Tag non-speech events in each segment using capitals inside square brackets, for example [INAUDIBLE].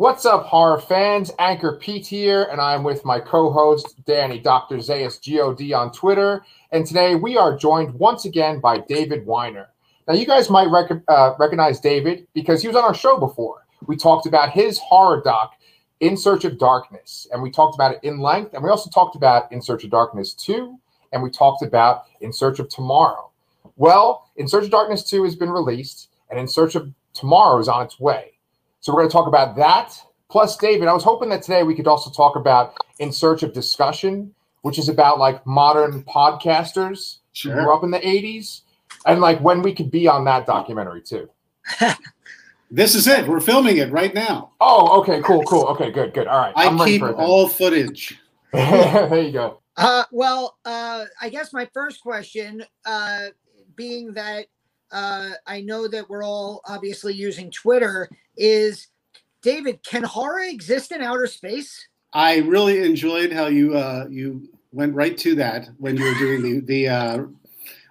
What's up, horror fans? Anchor Pete here, and I'm with my co host, Danny, Dr. Zayas God on Twitter. And today we are joined once again by David Weiner. Now, you guys might rec- uh, recognize David because he was on our show before. We talked about his horror doc, In Search of Darkness, and we talked about it in length. And we also talked about In Search of Darkness 2, and we talked about In Search of Tomorrow. Well, In Search of Darkness 2 has been released, and In Search of Tomorrow is on its way. So we're going to talk about that. Plus, David, I was hoping that today we could also talk about In Search of Discussion, which is about like modern podcasters Sure. who grew up in the 80s and like when we could be on that documentary too. [LAUGHS] This is it. We're filming it right now. Oh, okay, cool, cool. Okay, good, good. All right. I I'm keep for all footage. [LAUGHS] there you go. Uh, well, uh, I guess my first question, uh, being that uh, I know that we're all obviously using Twitter, is David, can horror exist in outer space? I really enjoyed how you uh, you went right to that when you were doing the the uh,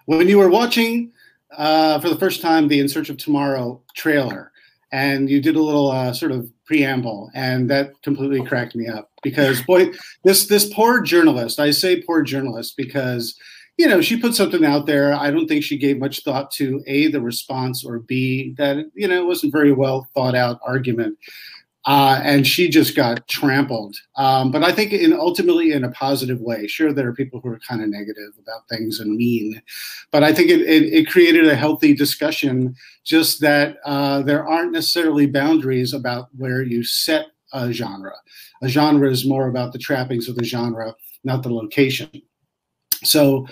when you were watching uh, for the first time the In Search of Tomorrow trailer, and you did a little uh, sort of preamble, and that completely cracked me up because boy, this this poor journalist. I say poor journalist because you know she put something out there. I don't think she gave much thought to a the response or b that you know it wasn't very well thought out argument uh, and she just got trampled. Um, but I think in ultimately in a positive way. Sure, there are people who are kind of negative about things and mean, but I think it, it, it created a healthy discussion. Just that uh, there aren't necessarily boundaries about where you set a genre. A genre is more about the trappings of the genre, not the location. So.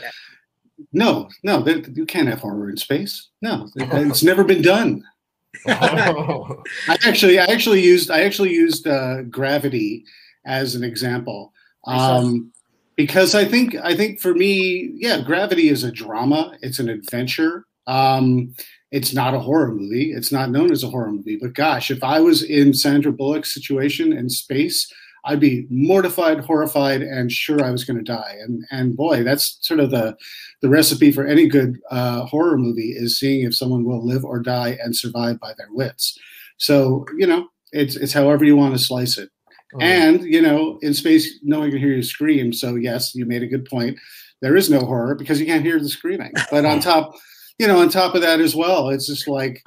No, no, you can't have horror in space. No, [LAUGHS] it's never been done. [LAUGHS] I actually, I actually used, I actually used uh, Gravity as an example, um, because I think, I think for me, yeah, Gravity is a drama. It's an adventure. Um, it's not a horror movie. It's not known as a horror movie. But gosh, if I was in Sandra Bullock's situation in space, I'd be mortified, horrified, and sure I was going to die. And and boy, that's sort of the the recipe for any good uh, horror movie is seeing if someone will live or die and survive by their wits. So you know, it's it's however you want to slice it. And you know, in space, no one can hear you scream. So yes, you made a good point. There is no horror because you can't hear the screaming. But on [LAUGHS] top, you know, on top of that as well, it's just like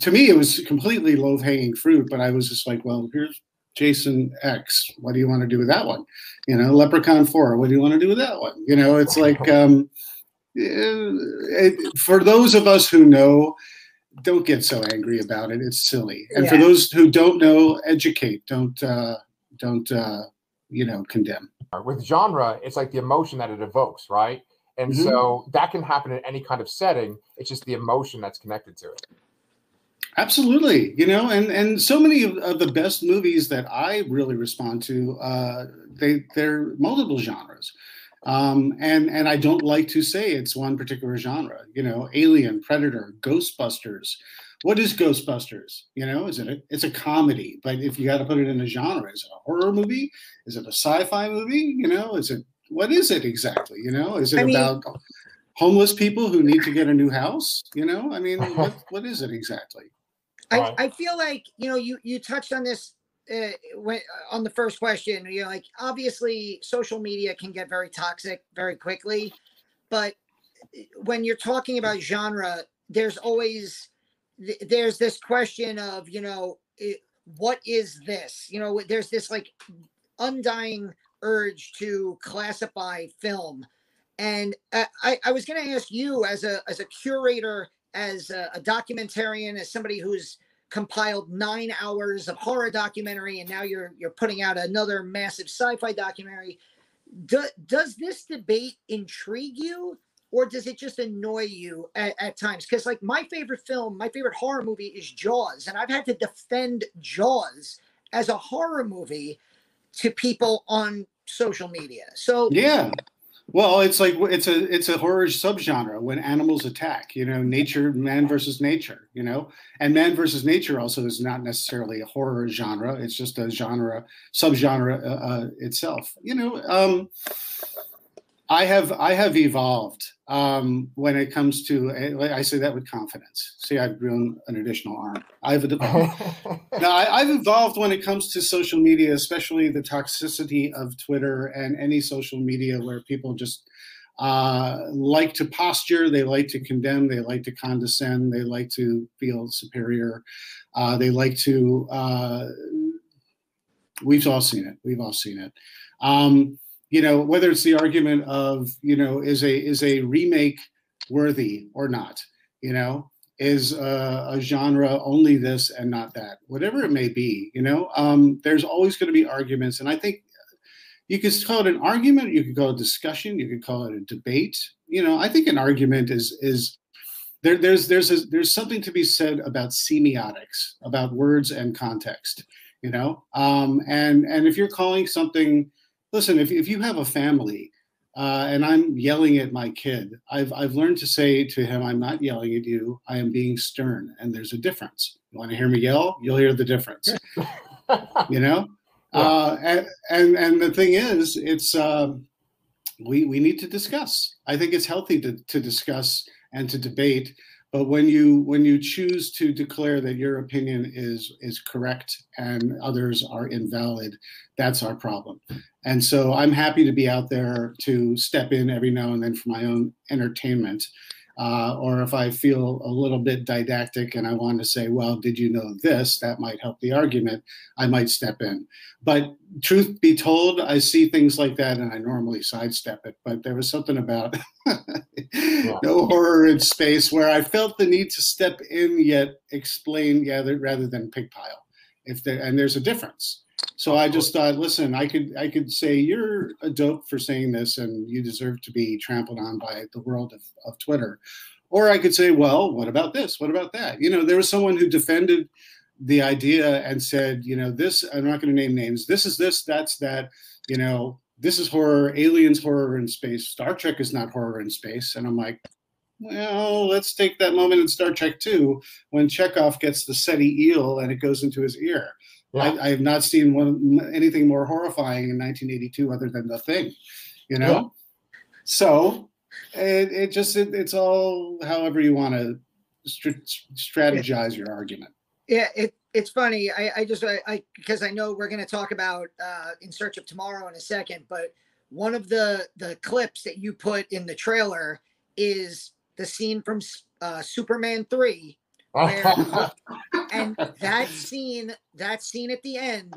to me, it was completely low hanging fruit. But I was just like, well, here's Jason X. What do you want to do with that one? You know, Leprechaun Four. What do you want to do with that one? You know, it's like um, eh, it, for those of us who know, don't get so angry about it. It's silly. And for those who don't know, educate. Don't uh, don't uh, you know condemn. with genre, it's like the emotion that it evokes, right? And Mhm. so that can happen in any kind of setting. It's just the emotion that's connected to it. Absolutely, you know, and and so many of, of the best movies that I really respond to, uh, they they're multiple genres, um, and and I don't like to say it's one particular genre. You know, Alien, Predator, Ghostbusters. What is Ghostbusters? You know, is it a, it's a comedy? But if you got to put it in a genre, is it a horror movie? Is it a sci-fi movie? You know, is it what is it exactly? You know, is it I mean- about homeless people who need to get a new house? You know, I mean, [LAUGHS] what, what is it exactly? I, Right. I feel like you know you you touched on this uh, when on the first question. You know, like obviously social media can get very toxic very quickly, but uh, when you're talking about genre, there's always th- there's this question of you know it, what is this? You know, there's this like undying urge to classify film, and uh, I I was going to ask you as a as a curator as a, a documentarian, as somebody who's compiled nine hours of horror documentary, and now you're you're putting out another massive sci-fi documentary. Do, does this debate intrigue you, or does it just annoy you at, at times? Because like my favorite film, my favorite horror movie is Jaws, and I've had to defend Jaws as a horror movie to people on social media. So Yeah. Well, it's like it's a it's a horror subgenre when animals attack. You know, nature, man versus nature. You know, and man versus nature also is not necessarily a horror genre. It's just a genre subgenre uh, uh, itself. You know, um, I have I have evolved um, when it comes to I say that with confidence. See, I've grown an additional arm. I've evolved. [LAUGHS] now I, have evolved when it comes to social media, especially the toxicity of Twitter and any social media where people just uh, like to posture, they like to condemn, they like to condescend, they like to feel superior, uh, they like to. Uh, we've all seen it. We've all seen it. Um, you know whether it's the argument of you know is a is a remake worthy or not? You know is a, a genre only this and not that? Whatever it may be you know um, there's always going to be arguments and i think you could call it an argument you could call it discussion you could call it a debate. You know i think an argument is is there, there's there's a, there's something to be said about semiotics about words and context you know um, and and if you're calling something listen, if, if you have a family uh, and I'm yelling at my kid, I've, I've learned to say to him, I'm not yelling at you. I am being stern. And there's a difference. You want to hear me yell? You'll hear the difference. [LAUGHS] you know? Yeah. Uh, and, and, and the thing is, it's, uh, we, we need to discuss. I think it's healthy to, to discuss and to debate but when you when you choose to declare that your opinion is is correct and others are invalid that's our problem and so i'm happy to be out there to step in every now and then for my own entertainment uh, or if I feel a little bit didactic and I want to say, well, did you know this? That might help the argument. I might step in. But truth be told, I see things like that and I normally sidestep it. But there was something about [LAUGHS] [LAUGHS] no horror in space where I felt the need to step in yet explain yeah, rather than pig pile. If there, and there's a difference. So I just thought, listen, I could I could say you're a dope for saying this, and you deserve to be trampled on by the world of, of Twitter. Or I could say, well, what about this? What about that? You know, there was someone who defended the idea and said, you know, this. I'm not going to name names. This is this. That's that. You know, this is horror. Aliens horror in space. Star Trek is not horror in space. And I'm like, well, let's take that moment in Star Trek 2 when Chekhov gets the Ceti eel and it goes into his ear. Yeah. I, I, have not seen one anything more horrifying in 1982 other than the thing, you know. Yeah. So it, it just it, it's all however you want to strategize your argument. Yeah, it it's funny. I, I just I, I because I know we're going to talk about uh, in search of tomorrow in a second, but one of the the clips that you put in the trailer is the scene from uh, Superman three where, oh. [LAUGHS] and that scene, that scene at the end,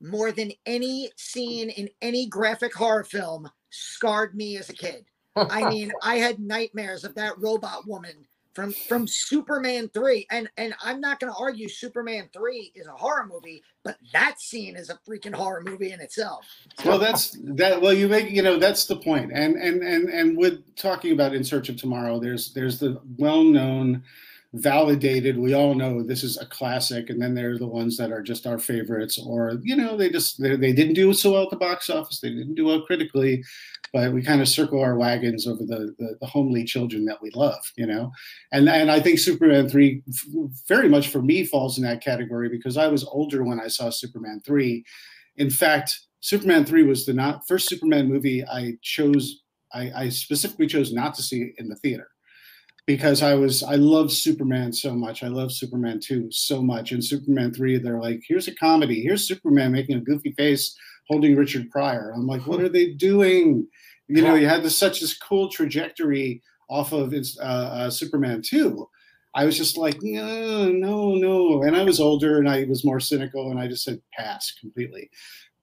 more than any scene in any graphic horror film, scarred me as a kid. I [LAUGHS] mean, I had nightmares of that robot woman from from Superman 3 and and I'm not going to argue Superman 3 is a horror movie but that scene is a freaking horror movie in itself. Well that's that well you make you know that's the point. point and and and and with talking about in search of tomorrow there's there's the well-known validated. We all know this is a classic, and then there are the ones that are just our favorites, or you know, they just they, they didn't do so well at the box office, they didn't do well critically, but we kind of circle our wagons over the, the, the homely children that we love, you know, and and I think Superman three very much for me falls in that category because I was older when I saw Superman three. In fact, Superman three was the not first Superman movie I chose. I, I specifically chose not to see in the theater because I was I love Superman so much. I love Superman 2 so much. And Superman 3, they're like, here's a comedy. Here's Superman making a goofy face holding Richard Pryor. I'm like, what are they doing? You know, you had this such this cool trajectory off of uh, uh, Superman 2. I was just like, no, no, no. And I was older and I was more cynical and I just said pass completely.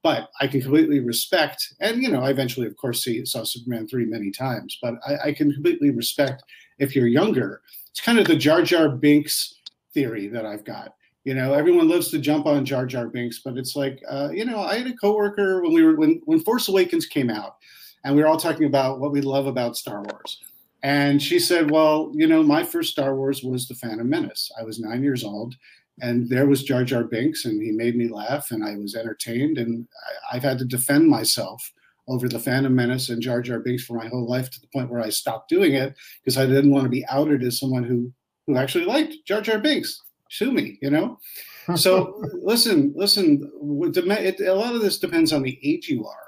But I can completely respect, and you know, I eventually, of course, see, saw Superman 3 many times, but I, I can completely respect if you're younger. It's kind of the Jar Jar Binks theory that I've got. You know, everyone loves to jump on Jar Jar Binks, but it's like, uh, you know, I had a coworker when we were when when Force Awakens came out, and we were all talking about what we love about Star Wars. And she said, "Well, you know, my first Star Wars was The Phantom Menace. I was nine years old, and there was Jar Jar Binks, and he made me laugh, and I was entertained, and I, have had to defend myself over the Phantom Menace and Jar Jar Binks for my whole life to the point where I stopped doing it because I didn't want to be outed as someone who who actually liked Jar Jar Binks. Sue me, you know. so [LAUGHS] listen, listen. It, a lot of this depends on the age you are.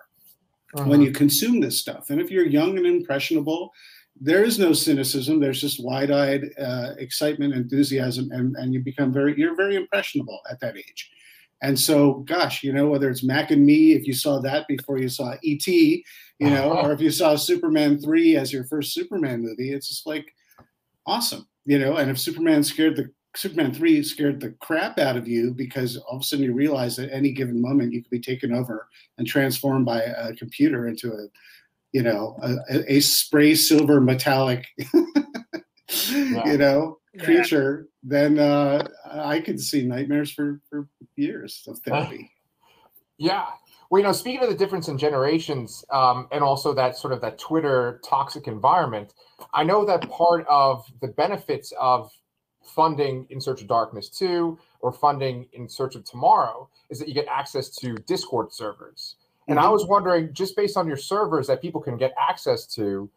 uh-huh. when you consume this stuff. And if you're young and impressionable, there is no cynicism. There's just wide-eyed uh, excitement, enthusiasm, and, and you become very you're very impressionable at that age. And so, gosh, you know, whether it's Mac and Me, if you saw that before you saw E.T., you know, uh-huh. or if you saw Superman 3 as your first Superman movie, it's just like awesome, you know. And if Superman scared the Superman 3 scared the crap out of you because all of a sudden you realize at any given moment you could be taken over and transformed by a computer into a, you know, a, a spray silver metallic, [LAUGHS] yeah. you know, creature, yeah. then uh, I could see nightmares for, for years of therapy. yeah. Well, you know, speaking of the difference in generations um, and also that sort of that Twitter toxic environment, I know that part of the benefits of funding In Search of Darkness 2 or funding In Search of Tomorrow is that you get access to Discord servers. And mm-hmm. I was wondering, just based on your servers that people can get access to,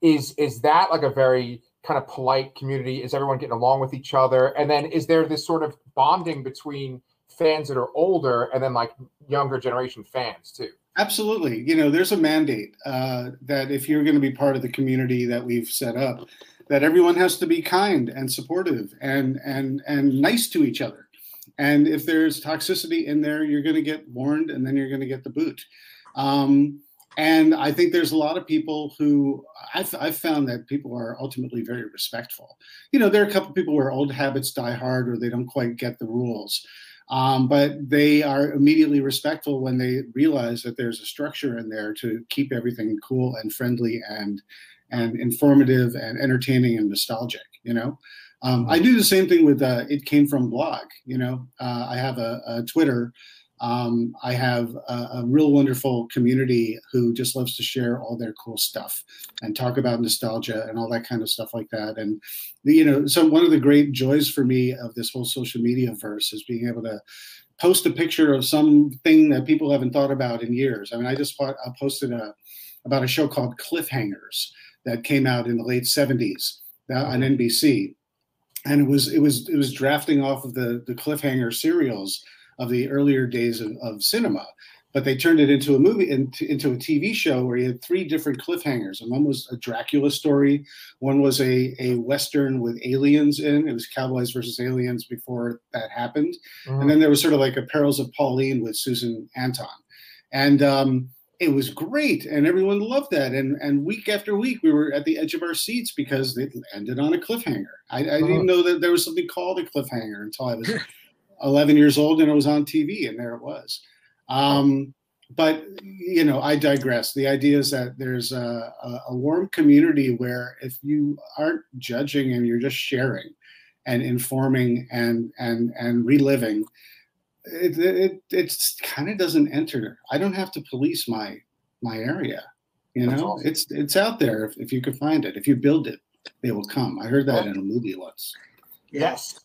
is is that like a very kind of polite community? Is everyone getting along with each other? And then is there this sort of bonding between fans that are older and then like younger generation fans too? Absolutely. You know, there's a mandate uh, that if you're going to be part of the community that we've set up, that everyone has to be kind and supportive and and and nice to each other. And if there's toxicity in there, you're going to get warned, and then you're going to get the boot. Um, and I think there's a lot of people who I've, I've, found that people are ultimately very respectful. You know, there are a couple of people where old habits die hard or they don't quite get the rules. Um, but they are immediately respectful when they realize that there's a structure in there to keep everything cool and friendly and and informative and entertaining and nostalgic. You know, um, I do the same thing with uh, it came from blog. You know, uh, I have a, a Twitter. Um, I have a, a, real wonderful community who just loves to share all their cool stuff and talk about nostalgia and all that kind of stuff like that. And you know, so one of the great joys for me of this whole social media verse is being able to post a picture of something that people haven't thought about in years. I mean, I just I posted a about a show called Cliffhangers that came out in the late 70s uh, on. NBC. And it was it was it was drafting off of the the cliffhanger serials of the earlier days of, of cinema, but they turned it into a movie into, into a TV show where you had three different cliffhangers. And one was a Dracula story, one was a, a Western with aliens in. It was Cowboys versus Aliens before that happened. Mm-hmm. And then there was sort of like a Perils of Pauline with Susan Anton. And um, it was great and everyone loved that and and week after week we were at the edge of our seats because it ended on a cliffhanger i, I didn't uh-huh. know that there was something called a cliffhanger until i was [LAUGHS] 11 years old and it was on tv and there it was um, but you know i digress the idea is that there's a, a warm community where if you aren't judging and you're just sharing and informing and and and reliving it it it's kind of doesn't enter. I don't have to police my my area. You know, awesome. it's it's out there if, if you can find it. If you build it, they will come. I heard that in a movie once. Yes.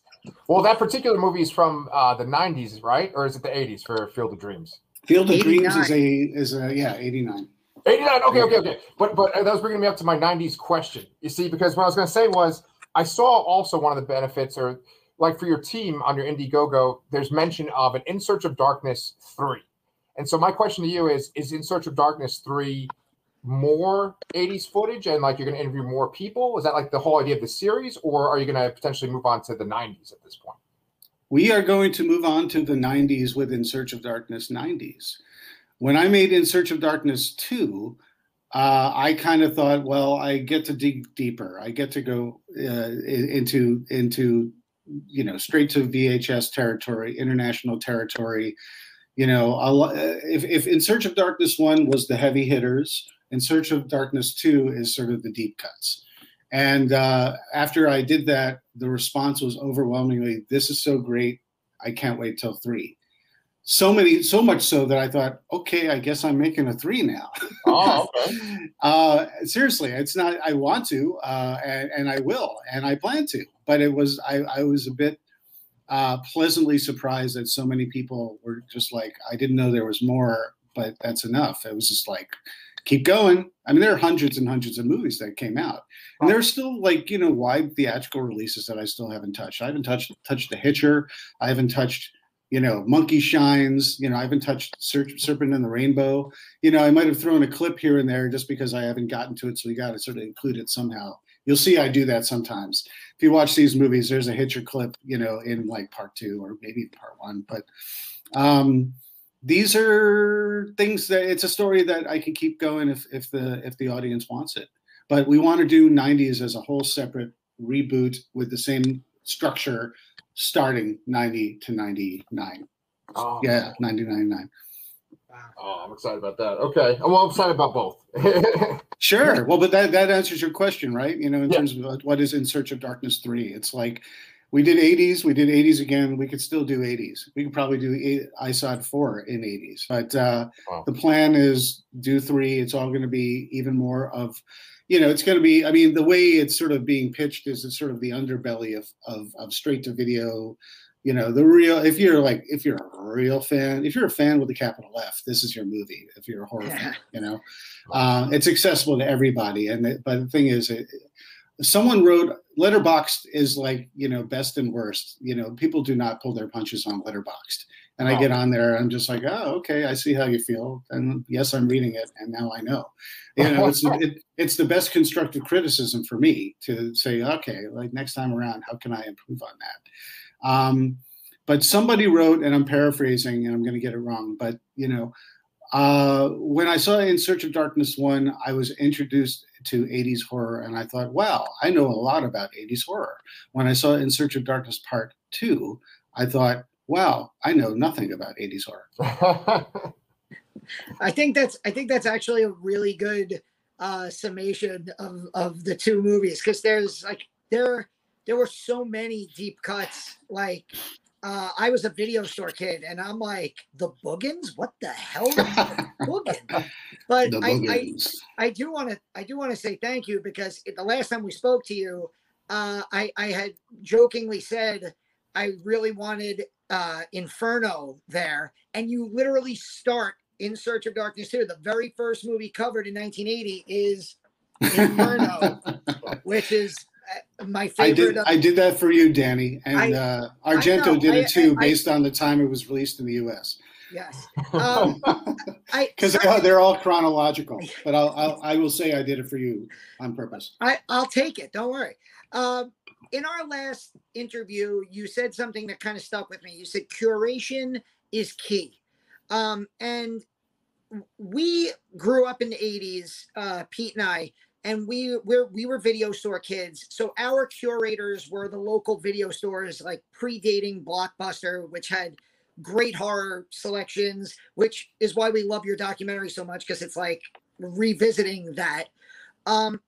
Well, that particular movie is from uh, the '90s, right? Or is it the '80s for Field of Dreams? Field of 89. Dreams is a is a yeah '89. 89. Okay, okay, okay. But but that was bringing me up to my '90s question. You see, because what I was going to say was I saw also one of the benefits or like for your team on your Indiegogo, there's mention of an In Search of Darkness 3. And so my question to you is is In Search of Darkness 3 more 80s footage and like you're going to interview more people? Is that like the whole idea of the series or are you going to potentially move on to the 90s at this point? We are going to move on to the 90s with In Search of Darkness 90s. When I made In Search of Darkness 2, uh, I kind of thought, well, I get to dig deeper. I get to go uh, into into you know straight to VHS territory, international territory. You know, lot, if, if In Search of Darkness one was the heavy hitters, In Search of Darkness two is sort of the deep cuts. And uh, after I did that, the response was overwhelmingly, "This is so great! I can't wait till three. So many so much so that i thought okay i guess i'm making a three now. Oh [LAUGHS] okay. Uh, seriously it's not i want to uh, and, and, i will and i plan to. But it was i, I was a bit uh, pleasantly surprised that so many people were just like i didn't know there was more but that's enough. It was just like keep going i mean there are hundreds and hundreds of movies that came out and there's still like you know wide theatrical releases that i still haven't touched i haven't touched touched the hitcher i haven't touched you know, Monkey Shines. You know, I haven't touched Serpent in the Rainbow. You know, I might have thrown a clip here and there just because I haven't gotten to it, so we got to sort of include it somehow. You'll see I do that sometimes. If you watch these movies, there's a Hitcher clip, you know, in like part two or maybe part one. But um, these are things that it's a story that I can keep going if if the if the audience wants it. But we want to do 90s as a whole separate reboot with the same structure starting 90 to 99. Oh, yeah, 90 99. Oh, I'm excited about that. Okay. Oh, well, I'm excited about both. [LAUGHS] sure. Well, but that, that answers your question, right? You know, in yeah. terms of what is In Search of Darkness 3, it's like we did 80s, we did 80s again. We could still do 80s. We could probably do the ISOD 4 in 80s. But uh, wow. the plan is do three. It's all going to be even more of you know, it's going to be. I mean, the way it's sort of being pitched is it's sort of the underbelly of of, of straight to video. You know, the real. If you're like, if you're a real fan, if you're a fan with a capital F, this is your movie. If you're a horror yeah. fan, [LAUGHS] you know, uh, it's accessible to everybody. And it, but the thing is, it, someone wrote Letterboxd is like you know best and worst. You know, people do not pull their punches on Letterboxd. And I get on there, I'm just like, oh, okay, I see how you feel, and yes, I'm reading it, and now I know. You know, it's [LAUGHS] it, it's the best constructive criticism for me to say, okay, like next time around, how can I improve on that? Um, but somebody wrote, and I'm paraphrasing, and I'm going to get it wrong, but you know, uh, when I saw In Search of Darkness one, I was introduced to 80s horror, and I thought, wow, I know a lot about 80s horror. When I saw In Search of Darkness Part two, I thought, wow, I know nothing about 80s horror. [LAUGHS] I think that's I think that's actually a really good uh, summation of, of the two movies because there's like there there were so many deep cuts. Like uh, I was a video store kid, and I'm like the Boogens. What the hell, [LAUGHS] Boogen? But I, I, I do want to I do want to say thank you because the last time we spoke to you, uh, I I had jokingly said I really wanted uh, Inferno there, and you literally start in Search of Darkness 2. The very first movie covered in 1980 is [LAUGHS] Inferno, which is my favorite. I did, I did that for you, Danny, and I, uh, Argento did it too, I, based on the time it was released in the U.S. Yes, [LAUGHS] um, because [LAUGHS] they're, they're all chronological. But I'll, I'll I will say I did it for you on purpose. I I'll take it. Don't worry. Um, in our last interview, you said something that kind of stuck with me. You said curation is key. Um, and we grew up in the 80s, uh, Pete and I, and we we're, we were video store kids. So our curators were the local video stores, like predating Blockbuster, which had great horror selections, which is why we love your documentary so much because it's like revisiting that. Um,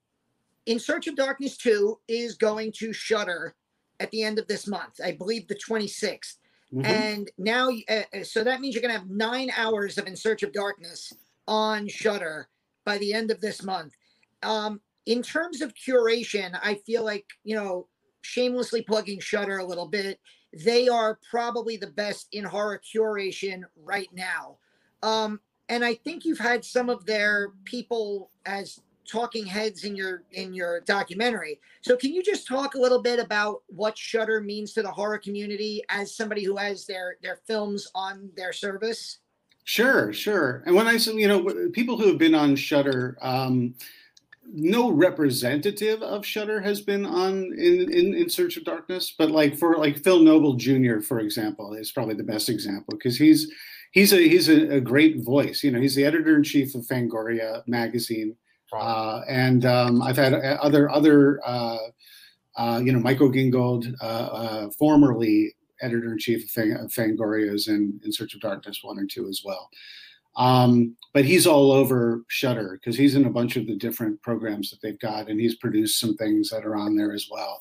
in Search of Darkness 2 is going to shudder at the end of this month. I believe the 26th. Mm-hmm. And now, uh, uh, so that means you're going to have nine hours of In Search of Darkness on Shudder by the end of this month. Um, in terms of curation, I feel like, you know, shamelessly plugging Shudder a little bit, they are probably the best in horror curation right now. Um, and I think you've had some of their people as talking heads in your in your documentary. So can you just talk a little bit about what Shudder means to the horror community as somebody who has their their films on their service? Sure, sure. And when I say you know people who have been on Shudder. um, no representative of Shudder has been on in, in in Search of Darkness, but like for like Phil Nobile Jr. for example is probably the best example because he's he's a he's a, a, great voice. You know, he's the editor in chief of Fangoria magazine. Uh, and um, I've had uh, other other uh, uh, you know Michael Gingold, uh, uh, formerly editor in chief of, Fang- of Fangoria's in In Search of Darkness one and two as well. Um, but he's all over Shudder because he's in a bunch of the different programs that they've got, and he's produced some things that are on there as well.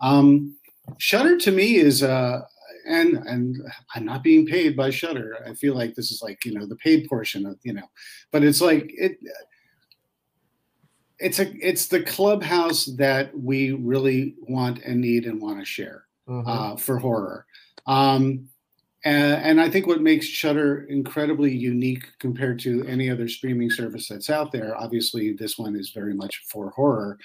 Um, Shudder to me is uh, and and I'm not being paid by Shudder. I feel like this is like you know the paid portion of you know, but it's like it it's a it's the clubhouse that we really want and need and want to share mm-hmm. uh, for horror. Um, and, I think what makes Shudder incredibly unique compared to any other streaming service that's out there, obviously this one is very much for horror,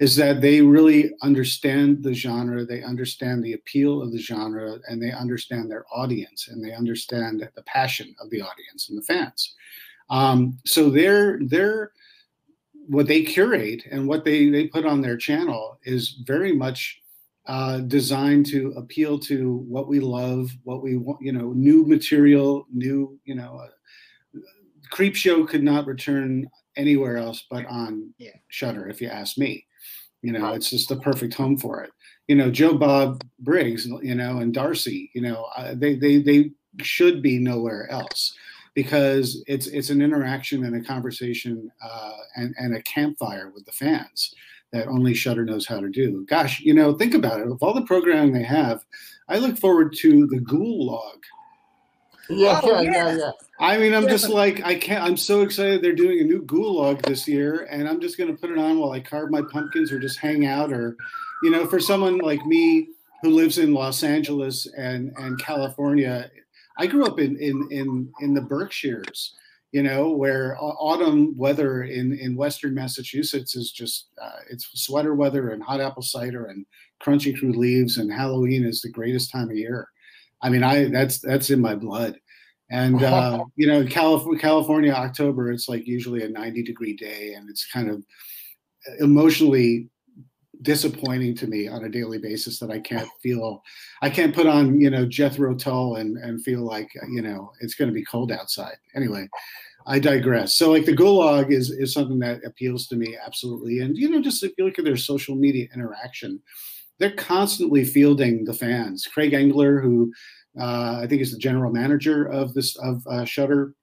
is that they really understand the genre, they understand the appeal of the genre, and they understand their audience, and they understand the passion of the audience and the fans. Um, so they're they're what they curate and what they they put on their channel is very much uh, designed to appeal to what we love, what we want, you know, new material, new, you know, uh, Creep Show could not return anywhere else but on yeah. Shudder, if you ask me. You know, it's just the perfect home for it. You know, Joe Bob Briggs, you know, and Darcy, you know, uh, they they they should be nowhere else because it's it's an interaction and a conversation uh, and and a campfire with the fans that only Shudder knows how to do. Gosh, you know, think about it. Of all the programming they have, I look forward to the Ghoul Log. Yeah, oh, yeah, yeah, yeah. I mean, I'm yeah. just like I can't. I'm so excited they're doing a new Ghoul Log this year, and I'm just gonna put it on while I carve my pumpkins or just hang out, or, you know, for someone like me who lives in Los Angeles and and California, I grew up in in in in the Berkshires you know, where autumn weather in, in Western Massachusetts is just, uh, it's sweater weather and hot apple cider and crunching through leaves and Halloween is the greatest time of year. I mean, I, that's, that's in my blood. And, uh, [LAUGHS] you know, California, California, October, it's like usually a 90 degree day and it's kind of emotionally disappointing to me on a daily basis that I can't feel, I can't put on, you know, Jethro Tull and, and feel like, you know, it's going to be cold outside. Anyway, I digress. So like the Ghoul Log is, is something that appeals to me absolutely. And, you know, just if you look at their social media interaction, they're constantly fielding the fans. Craig Engler, who uh, I think is the general manager of this, of uh, Shudder,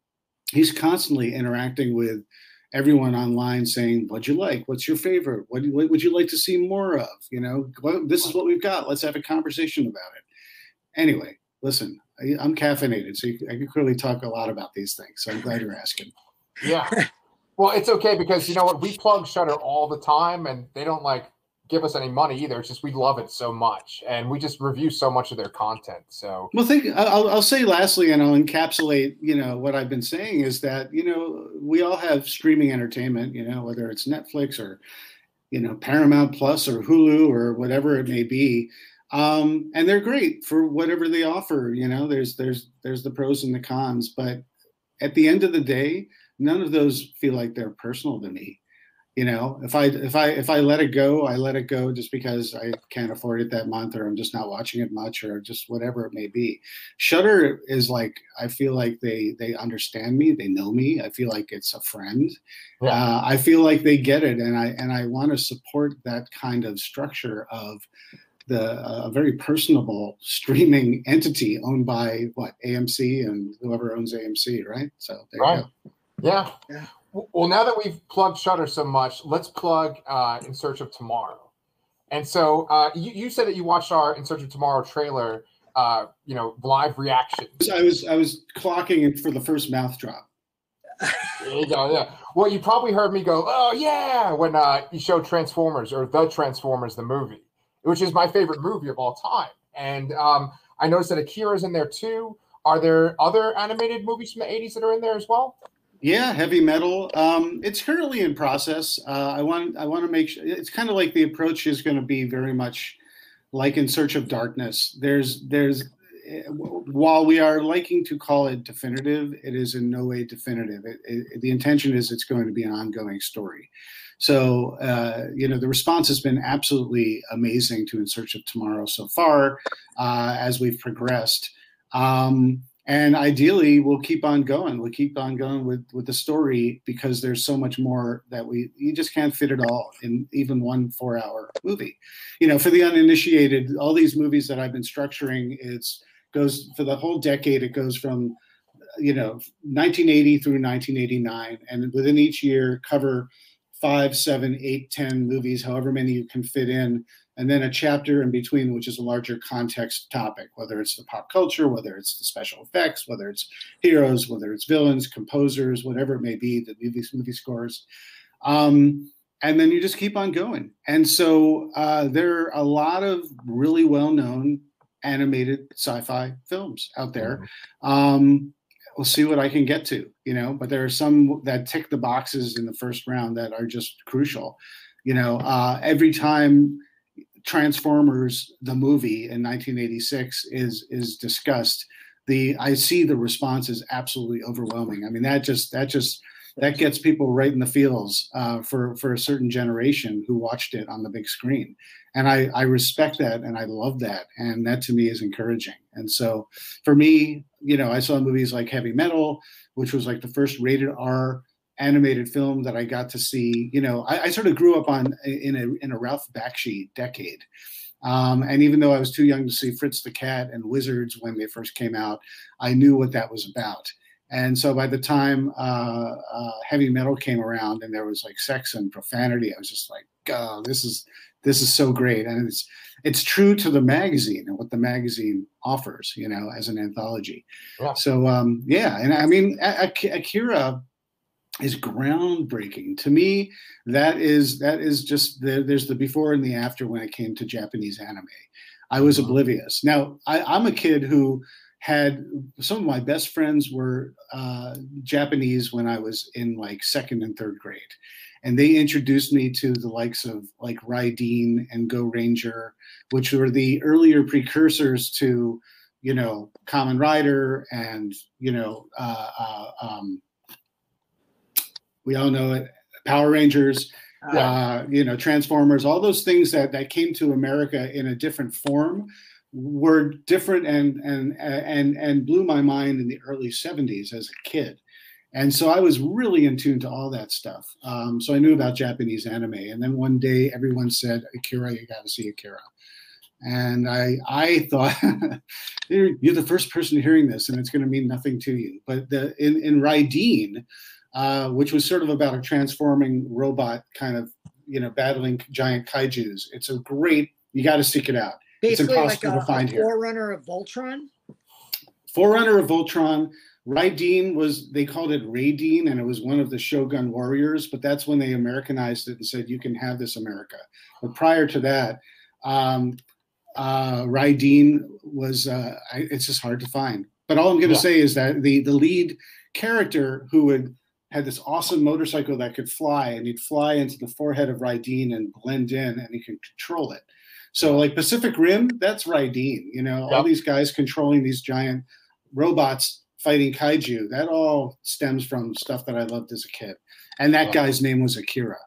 he's constantly interacting with everyone online saying, "What'd you like? What's your favorite? What, what would you like to see more of?" You know, this is what we've got. Let's have a conversation about it. Anyway, listen, I, am caffeinated, so you, I can clearly talk a lot about these things. So I'm glad you're asking. Yeah. Well, it's okay because you know what? We plug Shudder all the time, and they don't like give us any money either. It's just we love it so much, and we just review so much of their content. So, well, think I'll, I'll say lastly, and I'll encapsulate, you know, what I've been saying is that you know we all have streaming entertainment, you know, whether it's Netflix or you know Paramount Plus or Hulu or whatever it may be. Um, and they're great for whatever they offer. You know, there's there's there's the pros and the cons, but at the end of the day, none of those feel like they're personal to me you know if i if i if i let it go i let it go just because i can't afford it that month or i'm just not watching it much or just whatever it may be shudder is like i feel like they they understand me they know me i feel like it's a friend yeah. uh, i feel like they get it and i and i want to support that kind of structure of the uh, a very personable streaming entity owned by what amc and whoever owns amc right so there right. you go yeah. yeah. Well, now that we've plugged Shudder so much, let's plug uh, In Search of Tomorrow. And so uh, you, you said that you watched our In Search of Tomorrow trailer, uh, you know, live reaction. I was I was clocking it for the first mouth drop. there you go. Yeah. Well, you probably heard me go, "Oh yeah," when uh, you showed Transformers or the Transformers, the movie, which is my favorite movie of all time. And um, I noticed that Akira's in there too. Are there other animated movies from the '80s that are in there as well? Yeah, heavy metal. Um, it's currently in process. Uh, I want I want to make sure it's kind of like the approach is going to be very much like in search of darkness. There's there's while we are liking to call it definitive, it is in no way definitive. It, it, the intention is it's going to be an ongoing story. So, uh, you know, the response has been absolutely amazing to In Search of Tomorrow so far uh, as we've progressed. Um, and ideally we'll keep on going. We'll keep on going with with the story because there's so much more that we you just can't fit it all in even one four hour movie. You know for the uninitiated all these movies that i've been structuring it's goes for the whole decade it goes from you know 1980 through 1989 and within each year cover five seven eight ten movies however many you can fit in and then a chapter in between, which is a larger context topic, whether it's the pop culture, whether it's the special effects, whether it's heroes, whether it's villains, composers, whatever it may be, the movie, movie scores. Um, and then you just keep on going. And so uh, there are a lot of really well known animated sci-fi films out there. Mm-hmm. Um, we'll see what I can get to, you know. But there are some that tick the boxes in the first round that are just crucial. You know, uh, every time Transformers the movie in 1986 is is discussed, the I see the response is absolutely overwhelming. I mean, that just that just that gets people right in the feels uh, for for a certain generation who watched it on the big screen, and I I respect that and I love that, and that to me is encouraging. And so for me, you know, I saw movies like Heavy Metal, which was like the first rated R animated film that I got to see. You know, I, I sort of grew up on in a in a Ralph Bakshi decade. Um, and even though I was too young to see Fritz the Cat and Wizards when they first came out, I knew what that was about. And so by the time uh, uh, heavy metal came around and there was like sex and profanity, I was just like, "Oh, this is this is so great!" And it's it's true to the magazine and what the magazine offers, you know, as an anthology. So um, yeah, and I mean, Akira is groundbreaking to me. That is that is just the, there's the before and the after when it came to Japanese anime. I was Mhm. oblivious. Now I, I'm a kid who had some of my best friends were uh, Japanese when I was in like second and third grade, and they introduced me to the likes of like Raideen and Go Ranger, which were the earlier precursors to, you know, Kamen Rider and you know, uh, uh, um, we all know it, Power Rangers Yeah. uh, you know, Transformers, all those things that that came to America in a different form were different and and and and blew my mind in the early 70s as a kid. And so I was really in tune to all that stuff. Um, so I knew about Japanese anime. And then one day everyone said, Akira, you got to see Akira. And I, I [LAUGHS] thought you're, you're the first person hearing this, and it's going to mean nothing to you. But the, in in Raideen, uh, which was sort of about a transforming robot kind of you know battling giant kaiju's. It's a great. You got to seek it out. It's Basically, like impossible a, to find a here. forerunner of Voltron. Forerunner of Voltron. Raideen was they called it Raideen, and it was one of the Shogun warriors. But that's when they Americanized it and said you can have this America. But prior to that, um, uh, Raideen was. Uh, I, it's just hard to find. But all I'm going to Yeah. say is that the the lead character who would had this awesome motorcycle that could fly, and he'd fly into the forehead of Raideen and blend in, and he could control it. So, like Pacific Rim, that's Raideen. You know, all these guys controlling these giant robots fighting kaiju. That all stems from stuff that I loved as a kid. And that Wow. guy's name was Akira.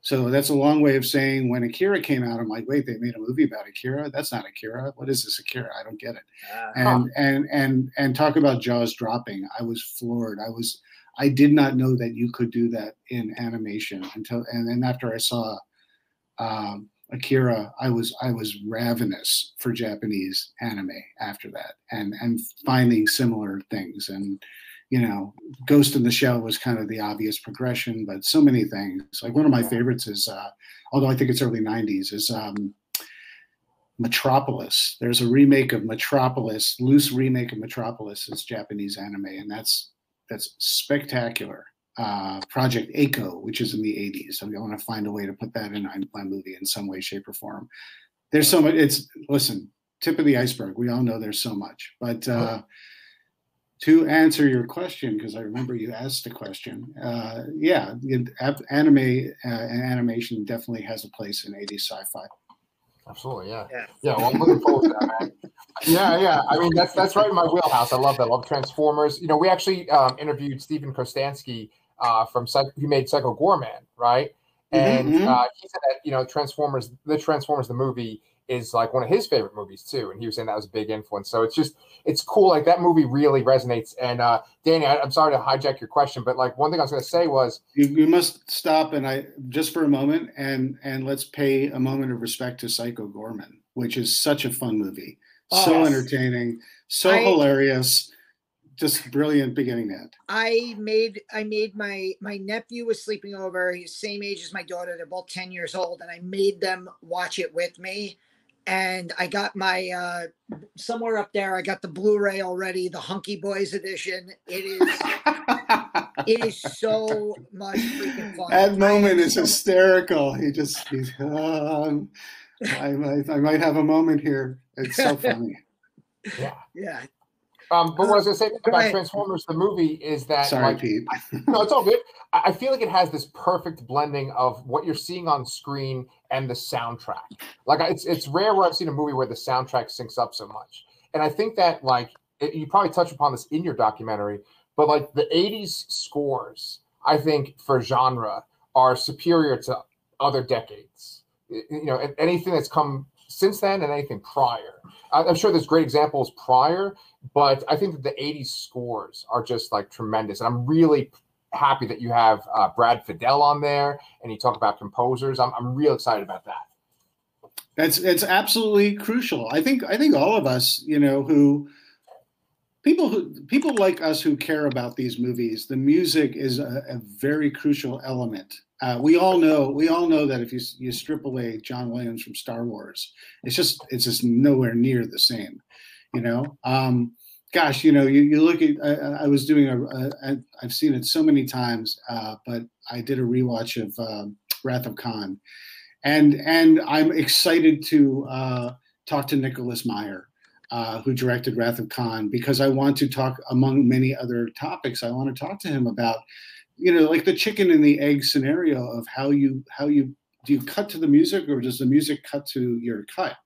So that's a long way of saying when Akira came out, I'm like, wait, they made a movie about Akira? That's not Akira. What is this Akira? I don't get it ah. and and and and talk about jaws dropping i was floored i was i did not know that you could do that in animation until and then after i saw um, akira i was i was ravenous for japanese anime after that and and finding similar things and you know ghost in the shell was kind of the obvious progression but so many things like one of my favorites is uh although i think it's early 90s is um Metropolis. There's a remake of Metropolis, loose remake of Metropolis. It's Japanese anime, and that's that's spectacular. Uh, Project A-ko, which is in the 80s. So I want to find a way to put that in my, movie in some way, shape, or form. There's so much. It's listen, tip of the iceberg. We all know there's so much, but uh, to answer your question, because I remember you asked the question, uh, yeah, it- anime uh, and animation definitely has a place in 80s sci-fi. Absolutely, yeah. Yeah. Yeah, well, I'm looking forward to that, man. Yeah, yeah. I mean, that's that's right in my wheelhouse. I love that. I love Transformers. You know, we actually um, interviewed Steven Kostanski uh, from Psych- who made Psycho Goreman, right? And Mhm, mhm. uh, he said that you know Transformers, the Transformers, the movie is like one of his favorite movies too, and he was saying that was a big influence. So it's just it's cool. Like that movie really resonates. And uh, Danny, I, I'm sorry to hijack your question, but like one thing I was going to say was You, you must stop and I just for a moment and and let's pay a moment of respect to Psycho Goreman, which is such a fun movie, Oh, so yes. entertaining, so I- hilarious, just brilliant beginning to end. I made I made my my nephew was sleeping over. He's same age as my daughter. They're both ten years old, and I made them watch it with me. And I got my uh somewhere up there. I got the Blu-ray already, the Hunky Boys edition. It is it is so much freaking fun. that moment is hysterical. He just he's um, I might I might have a moment here. It's so [LAUGHS] funny. Yeah. Yeah. Um, but what I was gonna say about ahead. Transformers the movie is that Sorry, like, Pete. [LAUGHS] no, it's all good. I I feel like it has this perfect blending of what you're seeing on screen and the soundtrack. Like it's it's rare where I've seen a movie where the soundtrack syncs up so much. And I think that like it, you probably touch upon this in your documentary, but like the '80s scores, I think for genre are superior to other decades. You know, anything that's come since then and anything prior. I'm sure there's great examples prior, but I think that the 80s scores are just like tremendous. And I'm really happy that you have uh, Brad Fiedel on there and you talk about composers. I'm, I'm real excited about that. That's it's absolutely crucial. I think I think all of us, you know, who people who people like us who care about these movies, the music is a, a very crucial element. Uh, we all know we all know that if you you strip away John Williams from Star Wars, it's just it's just nowhere near the same. You know, um, gosh, you know, you, you look at I, I was doing a, a I, I've seen it so many times, uh, but I did a rewatch of um, Wrath of Khan and and I'm excited to uh, talk to Nicholas Meyer, uh, who directed Wrath of Khan, because I want to talk among many other topics. I want to talk to him about, you know, like the chicken and the egg scenario of how you how you do you cut to the music or does the music cut to your cut?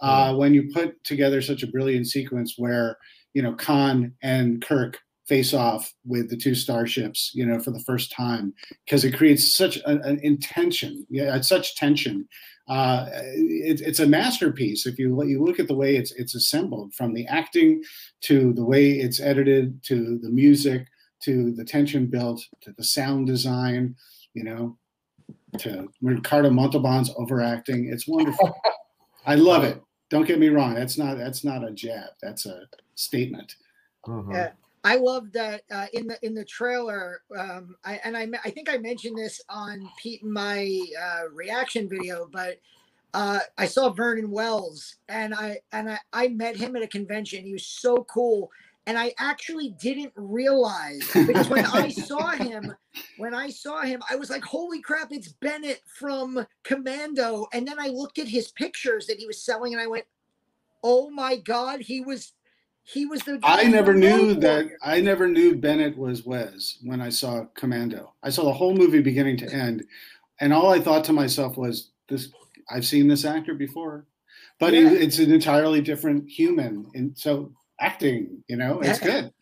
Uh, when you put together such a brilliant sequence where you know Khan and Kirk face off with the two starships, you know, for the first time, because it creates such an, an intention, yeah, such tension. Uh, it, it's a masterpiece. If you you look at the way it's it's assembled, from the acting to the way it's edited, to the music, to the tension built, to the sound design, you know, to Ricardo Montalban's overacting, it's wonderful. I love it. Don't get me wrong. That's not that's not a jab. That's a statement. Mhm. Yeah. I love that uh, in the in the trailer, um, I, and I I think I mentioned this on Pete and my uh, reaction video, but uh, I saw Vernon Wells, and I and I, I met him at a convention. He was so cool, and I actually didn't realize because when I [LAUGHS] saw him, when I saw him, I was like, "Holy crap! It's Bennett from Commando!" And then I looked at his pictures that he was selling, and I went, "Oh my god, he was." He was the. I never knew that. Warrior. I never knew Bennett was Wes when I saw Commando. I saw the whole movie beginning to end, and all I thought to myself was, "This, I've seen this actor before," but it- it's an entirely different human. And so acting, you know, it's Yeah. good.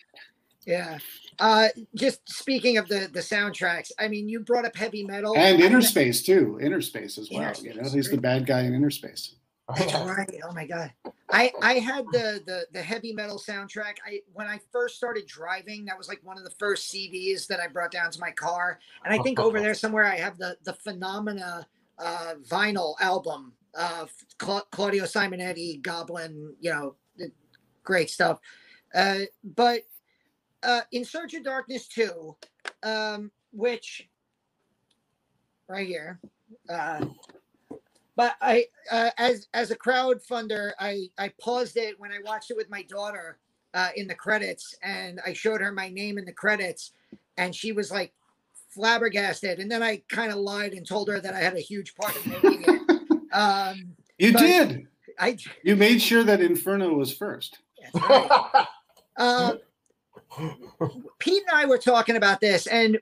Yeah. Uh, just speaking of the the soundtracks, I mean, you brought up heavy metal And I- Inner Space too. Inner Space as well. Inner You know, he's the bad guy in Inner Space. That's right. Oh my god. I I had the the the heavy metal soundtrack. I when I first started driving, that was like one of the first CDs that I brought down to my car. And I think over there [LAUGHS] somewhere I have the the Phenomena uh, vinyl album. Uh, Cla- Claudio Simonetti, Goblin. You know, great stuff. Uh, but uh, In Search of Darkness two, um, which right here. Uh, but I, uh, as as a crowdfunder, I I paused it when I watched it with my daughter uh, in the credits, and I showed her my name in the credits, and she was like flabbergasted. And then I kind of lied and told her that I had a huge part in making it. [LAUGHS] Um, You did. I You made sure that Inferno was first. right. Um, [LAUGHS] Pete and I were talking about this, and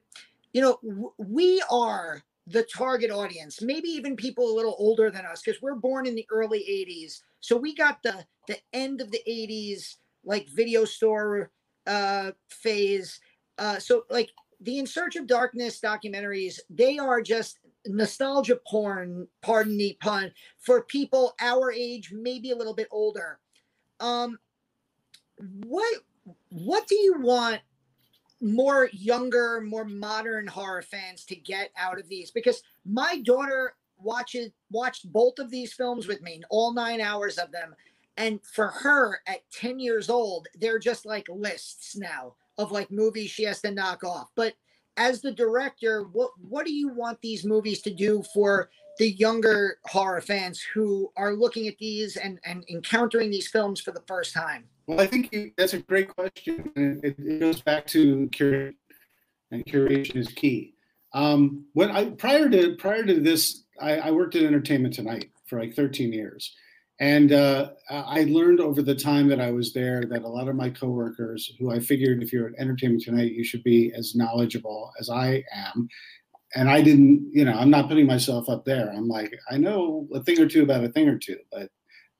you know, w- we are the target audience. Maybe even people a little older than us, because we're born in the early '80s. So we got the the end of the '80s, like video store uh, phase. Uh, so like the In Search of Darkness documentaries, they are just nostalgia porn. Pardon the pun for people our age, maybe a little bit older. Um, what what do you want more younger, more modern horror fans to get out of these? Because my daughter watches watched both of these films with me, all nine hours of them. And for her at 10 years old, they're just like lists now of like movies she has to knock off. But as the director, what what do you want these movies to do for the younger horror fans who are looking at these and, and encountering these films for the first time? Well, I think you, that's a great question. and It, it goes back to curation, and curation is key. Um, when I prior to prior to this, I, I worked at Entertainment Tonight for like 13 years, And uh, I learned over the time that I was there that a lot of my coworkers, who I figured if you're at Entertainment Tonight, you should be as knowledgeable as I am. And I didn't, you know, I'm not putting myself up there. I'm like, I know a thing or two about a thing or two, but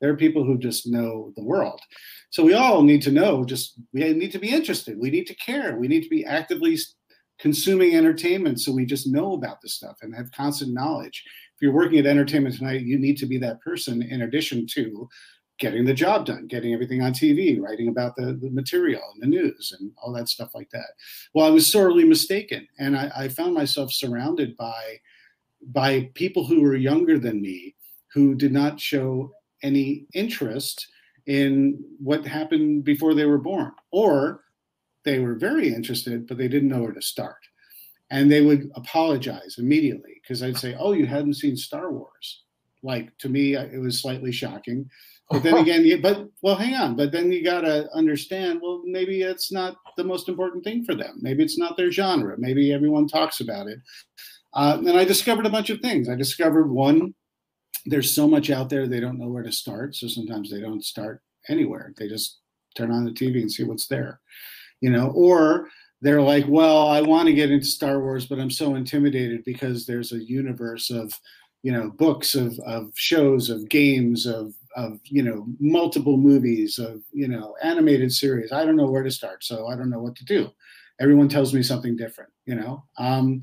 there are people who just know the world. So we all need to know, just we need to be interested. We need to care. We need to be actively consuming entertainment so we just know about this stuff and have constant knowledge if you're working at entertainment tonight, you need to be that person in addition to getting the job done, getting everything on TV, writing about the, the material and the news and all that stuff like that. Well, I was sorely mistaken. And I, I found myself surrounded by by people who were younger than me who did not show any interest in what happened before they were born or they were very interested but they didn't know where to start and they would apologize immediately because I'd say, "Oh, you hadn't seen Star Wars." Like to me, it was slightly shocking. But then again, you, but well, hang on. But then you got to understand. Well, maybe it's not the most important thing for them. Maybe it's not their genre. Maybe everyone talks about it. Uh, and I discovered a bunch of things. I discovered one, there's so much out there they don't know where to start. So sometimes they don't start anywhere. They just turn on the TV and see what's there, you know. Or they're like, well, I want to get into Star Wars, but I'm so intimidated because there's a universe of, you know, books, of, of shows, of games, of, of, you know, multiple movies, of, you know, animated series. I don't know where to start. So I don't know what to do. Everyone tells me something different, you know? Um,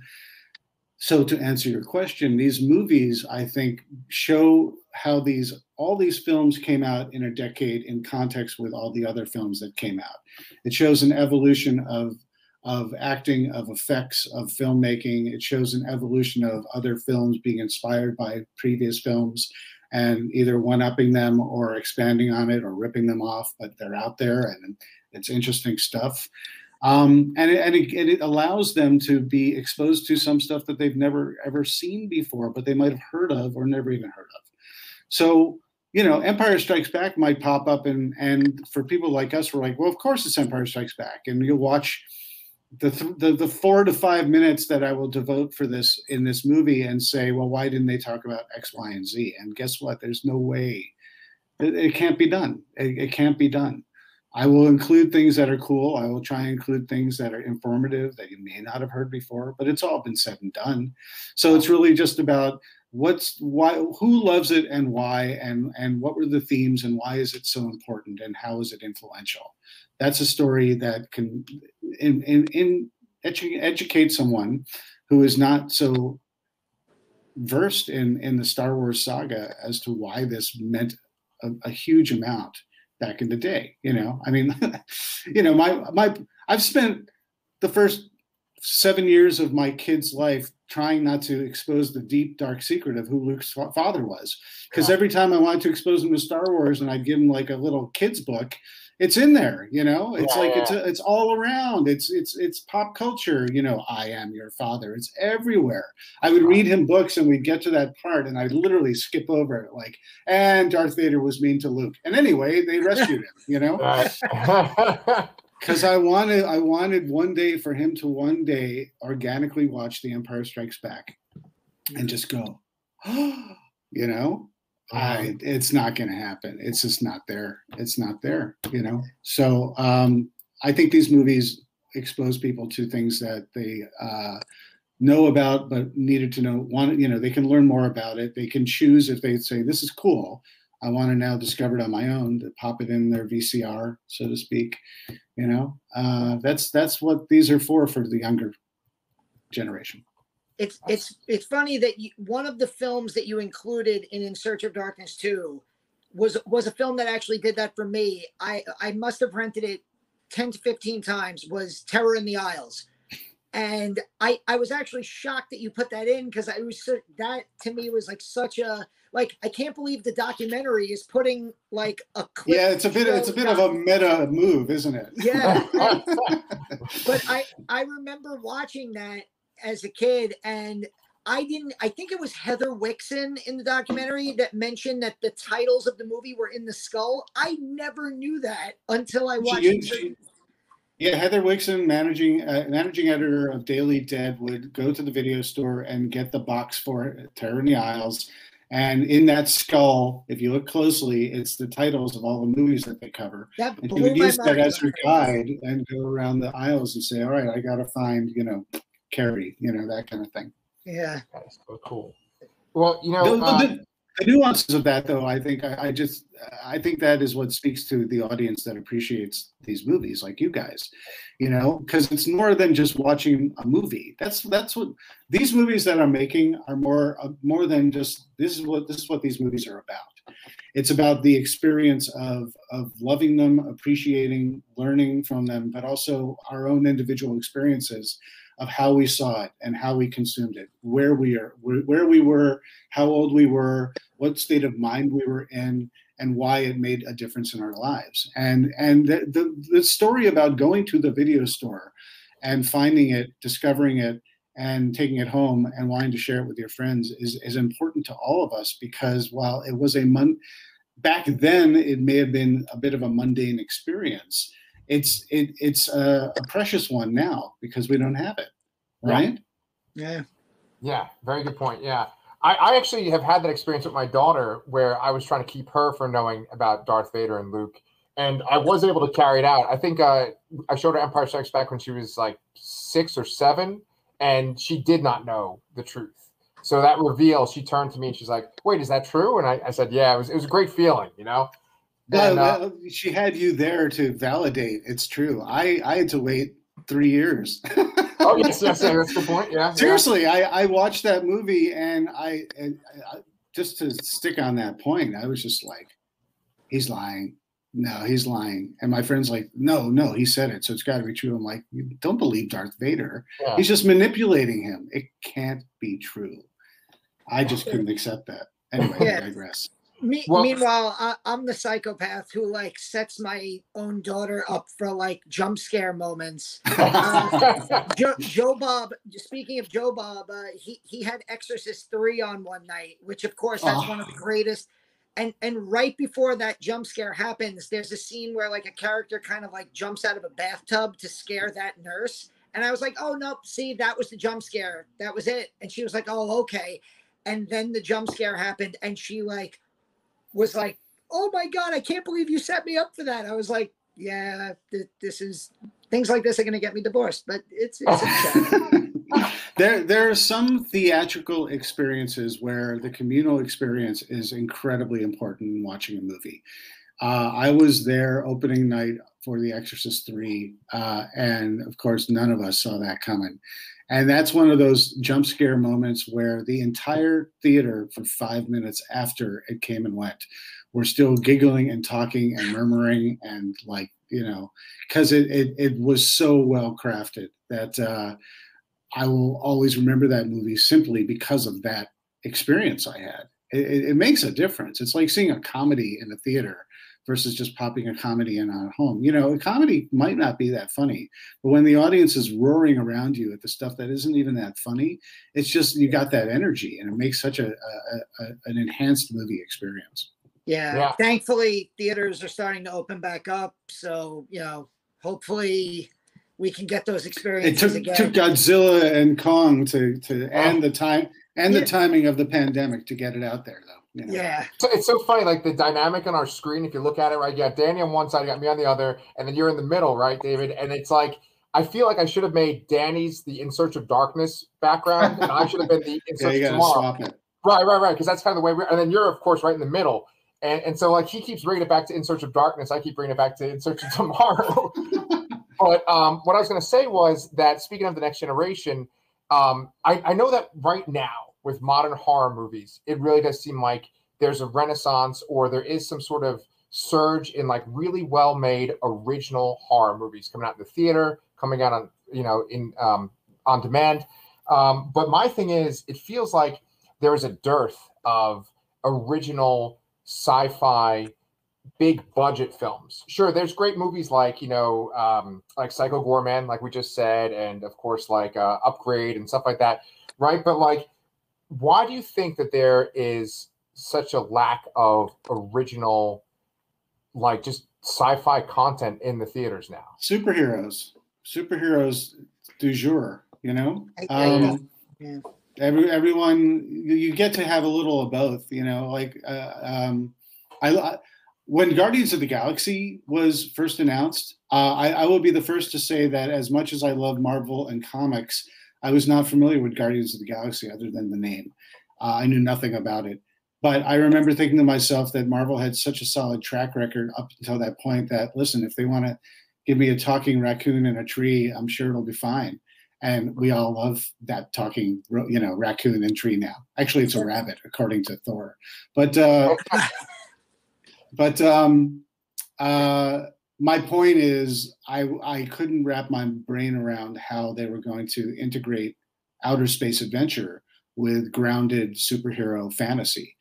so to answer your question, these movies, I think, show how these all these films came out in a decade in context with all the other films that came out. It shows an evolution of of acting, of effects, of filmmaking. It shows an evolution of other films being inspired by previous films and either one upping them or expanding on it or ripping them off, but they're out there and it's interesting stuff. Um, and it, and it, it, allows them to be exposed to some stuff that they've never ever seen before, but they might have heard of or never even heard of. So, you know, Empire Strikes Back might pop up, and and for people like us, we're like, well, of course it's Empire Strikes Back, and you'll watch the, th- the the four to five minutes that I will devote for this in this movie and say, well, why didn't they talk about X, Y, and Z? And guess what? There's no way. It, it can't be done. It, it, can't be done. I will include things that are cool. I will try and include things that are informative that you may not have heard before, but it's all been said and done. So it's really just about what's why who loves it and why and and what were the themes and why is it so important and how is it influential that's a story that can in, in, in edu- educate someone who is not so versed in in the Star Wars saga as to why this meant a, a huge amount back in the day. You know, I mean, [LAUGHS] you know, my my I've spent the first seven years of my kid's life trying not to expose the deep dark secret of who Luke's father was. Because every time I wanted to expose him to Star Wars and I'd give him like a little kid's book, it's in there you know? It's yeah, like yeah. it's a, it's all around. It's it's it's pop culture you know i am your father. It's everywhere. I would read him books and we'd get to that part and i'd literally skip over it like and darth vader was mean to luke. And anyway they [LAUGHS] rescued him you know? [LAUGHS] Because i wanted i wanted one day for him to one day organically watch the empire strikes back and just go [GASPS] you know I, it's not going to happen. It's just not there. It's not there, you know? So um, I think these movies expose people to things that they uh, know about, but needed to know. Want you know, they can learn more about it. They can choose if they say, this is cool. I want to now discover it on my own to pop it in their VCR, so to speak. You know, uh, that's that's what these are for for the younger generation it's it's it's funny that you, one of the films that you included in In Search of Darkness 2 was was a film that actually did that for me. I I must have rented it 10 to 15 times was Terror in the Aisles. And I I was actually shocked that you put that in because I was that to me was like such a like I can't believe the documentary is putting like a yeah it's a bit it's a bit down. of a meta move isn't it yeah [LAUGHS] but I I remember watching that as a kid and I didn't I think it was Heather Wixson in the documentary that mentioned that the titles of the movie were in the skull. I never knew that until I watched she, she, yeah, Heather Wixson, managing uh, managing editor of Daily Dead, would go to the video store and get the box for Terror in the Aisles, And in that skull, if you look closely, it's the titles of all the movies that they cover. That And you would use that as your when I heard guide and go around the aisles and say, all right, I got to find, you know, Carrie, you know, that kind of thing. Yeah. Okay, so cool. Well, you know, The, the- uh, the- the nuances of that, though, I think I, I just I think that is what speaks to the audience that appreciates these movies, like you guys, you know, because it's more than just watching a movie. That's that's what these movies that I'm making are more uh, more than just this is what this is what these movies are about. It's about the experience of of loving them, appreciating, learning from them, but also our own individual experiences of how we saw it and how we consumed it, where we are, where, we were, how old we were, what state of mind we were in, and why it made a difference in our lives. And and the, the, the story about going to the video store and finding it, discovering it, and taking it home and wanting to share it with your friends is, is important to all of us because while it was a mon back then it may have been a bit of a mundane experience it's it, it's a, a precious one now because we don't have it right Yeah. Yeah, very good point. Yeah. I, I actually have had that experience with my daughter where I was trying to keep her from knowing about Darth Vader and Luke. And I was able to carry it out. I think uh, I showed her Empire Strikes Back when she was like six or seven, and she did not know the truth. So that reveal, she turned to me and she's like, "Wait, is that true?" And I, I said, "Yeah." It was it was a great feeling, you know. And, uh, no, she had you there to validate. It's true. I i had to wait three years. Oh yes, yes, yeah, that's a good point. Yeah, yeah. seriously I, I watched that movie and I, and I just to stick on that point i was just like he's lying. No he's lying. And my friend's like no no he said it so it's got to be true. I'm like you don't believe darth vader. Yeah. he's just manipulating him. It can't be true. I just couldn't accept that. Anyway Yeah. i digress Me, Well- meanwhile, I, I'm the psychopath who like sets my own daughter up for like jump scare moments. [LAUGHS] Joe, Joe Bob. Speaking of Joe Bob, uh, he he had Exorcist three on one night, which of course that's one of the Oh. greatest. And and right before that jump scare happens, there's a scene where like a character kind of like jumps out of a bathtub to scare that nurse. And I was like, oh no, see, that was the jump scare. That was it. And she was like, oh okay. And then the jump scare happened, and she like was like, oh my god, I can't believe you set me up for that. I was like, yeah, th- this is things like this are going to get me divorced, but it's, it's [LAUGHS] there there are some theatrical experiences where the communal experience is incredibly important in watching a movie. Uh, I was there opening night for The Exorcist 3, uh, and of course, none of us saw that coming. And that's one of those jump scare moments where the entire theater, for five minutes after it came and went, were still giggling and talking and murmuring and like, you know, because it, it, it was so well crafted that uh, I will always remember that movie simply because of that experience I had. It, it, it makes a difference. It's like seeing a comedy in a theater versus just popping a comedy in at home. You know, a comedy might not be that funny, but when the audience is roaring around you at the stuff that isn't even that funny, it's just you got that energy, and it makes such a, a, a an enhanced movie experience. Yeah. Yeah. Thankfully, theaters are starting to open back up. So, you know, hopefully we can get those It experiences took, again. took Godzilla and Kong to to end the time and Yeah. the timing of the pandemic to get it out there, though. You know? yeah. So it's so funny, like the dynamic on our screen. If you look at it, right, you got Danny on one side, you got me on the other, and then you're in the middle, right, David? And it's like I feel like I should have made Danny's the In Search of Darkness background, and I should have been the In [LAUGHS] Search you of Tomorrow. swap it. Right, right, right. Because that's kind of the way we're. And then you're, of course, right in the middle. And and so like he keeps bringing it back to In Search of Darkness. I keep bringing it back to In Search of Tomorrow. [LAUGHS] but um, what I was going to say was that speaking of the next generation, um, I, I know that right now with modern horror movies, it really does seem like there's a renaissance or there is some sort of surge in like really well made original horror movies coming out in the theater, coming out on you know in um, on demand. Um, but my thing is, it feels like there is a dearth of original sci-fi big budget films. Sure, there's great movies like you know, um, like Psycho Goreman, like we just said, and of course like uh, Upgrade and stuff like that, right? But like, why do you think that there is such a lack of original, like just sci-fi content in the theaters now? superheroes superheroes du jour you know I- I- um, yeah. Every everyone you, you get to have a little of both. You know, like uh, um, I, I when Guardians of the Galaxy was first announced, uh, I, I will be the first to say that as much as I love Marvel and comics, I was not familiar with Guardians of the Galaxy other than the name. Uh, I knew nothing about it. But I remember thinking to myself that Marvel had such a solid track record up until that point that, listen, if they want to give me a talking raccoon in a tree, I'm sure it'll be fine. And we all love that talking, you know, raccoon and tree now. Actually, it's a rabbit, according to Thor. But uh, [LAUGHS] but um, uh, my point is, I I couldn't wrap my brain around how they were going to integrate outer space adventure with grounded superhero fantasy.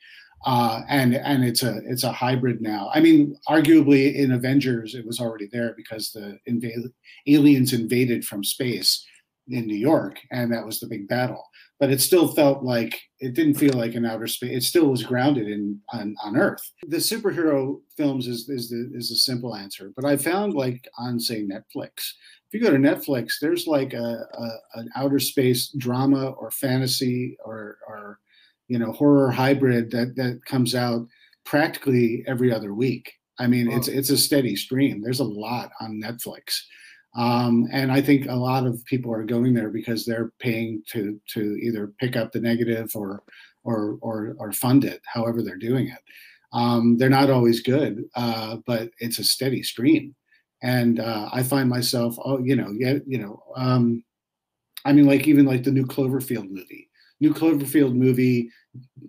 Uh, and and it's a it's a hybrid now. I mean, arguably in Avengers it was already there because the inv- aliens invaded from space in New York, and that was the big battle but it still felt like it didn't feel like an outer space. It still was grounded in on, on Earth. The superhero films is is the is a simple answer, but I found like on say Netflix. If you go to Netflix, there's like a, a an outer space drama or fantasy or or you know horror hybrid that that comes out practically every other week. I mean, it's it's a steady stream. There's a lot on Netflix. Um, and I think a lot of people are going there because they're paying to to either pick up the negative or or or, or fund it, however they're doing it. Um, they're not always good, uh, but it's a steady stream. And uh, I find myself, oh, you know, yeah, you know, um, I mean, like even like the new Cloverfield movie, new Cloverfield movie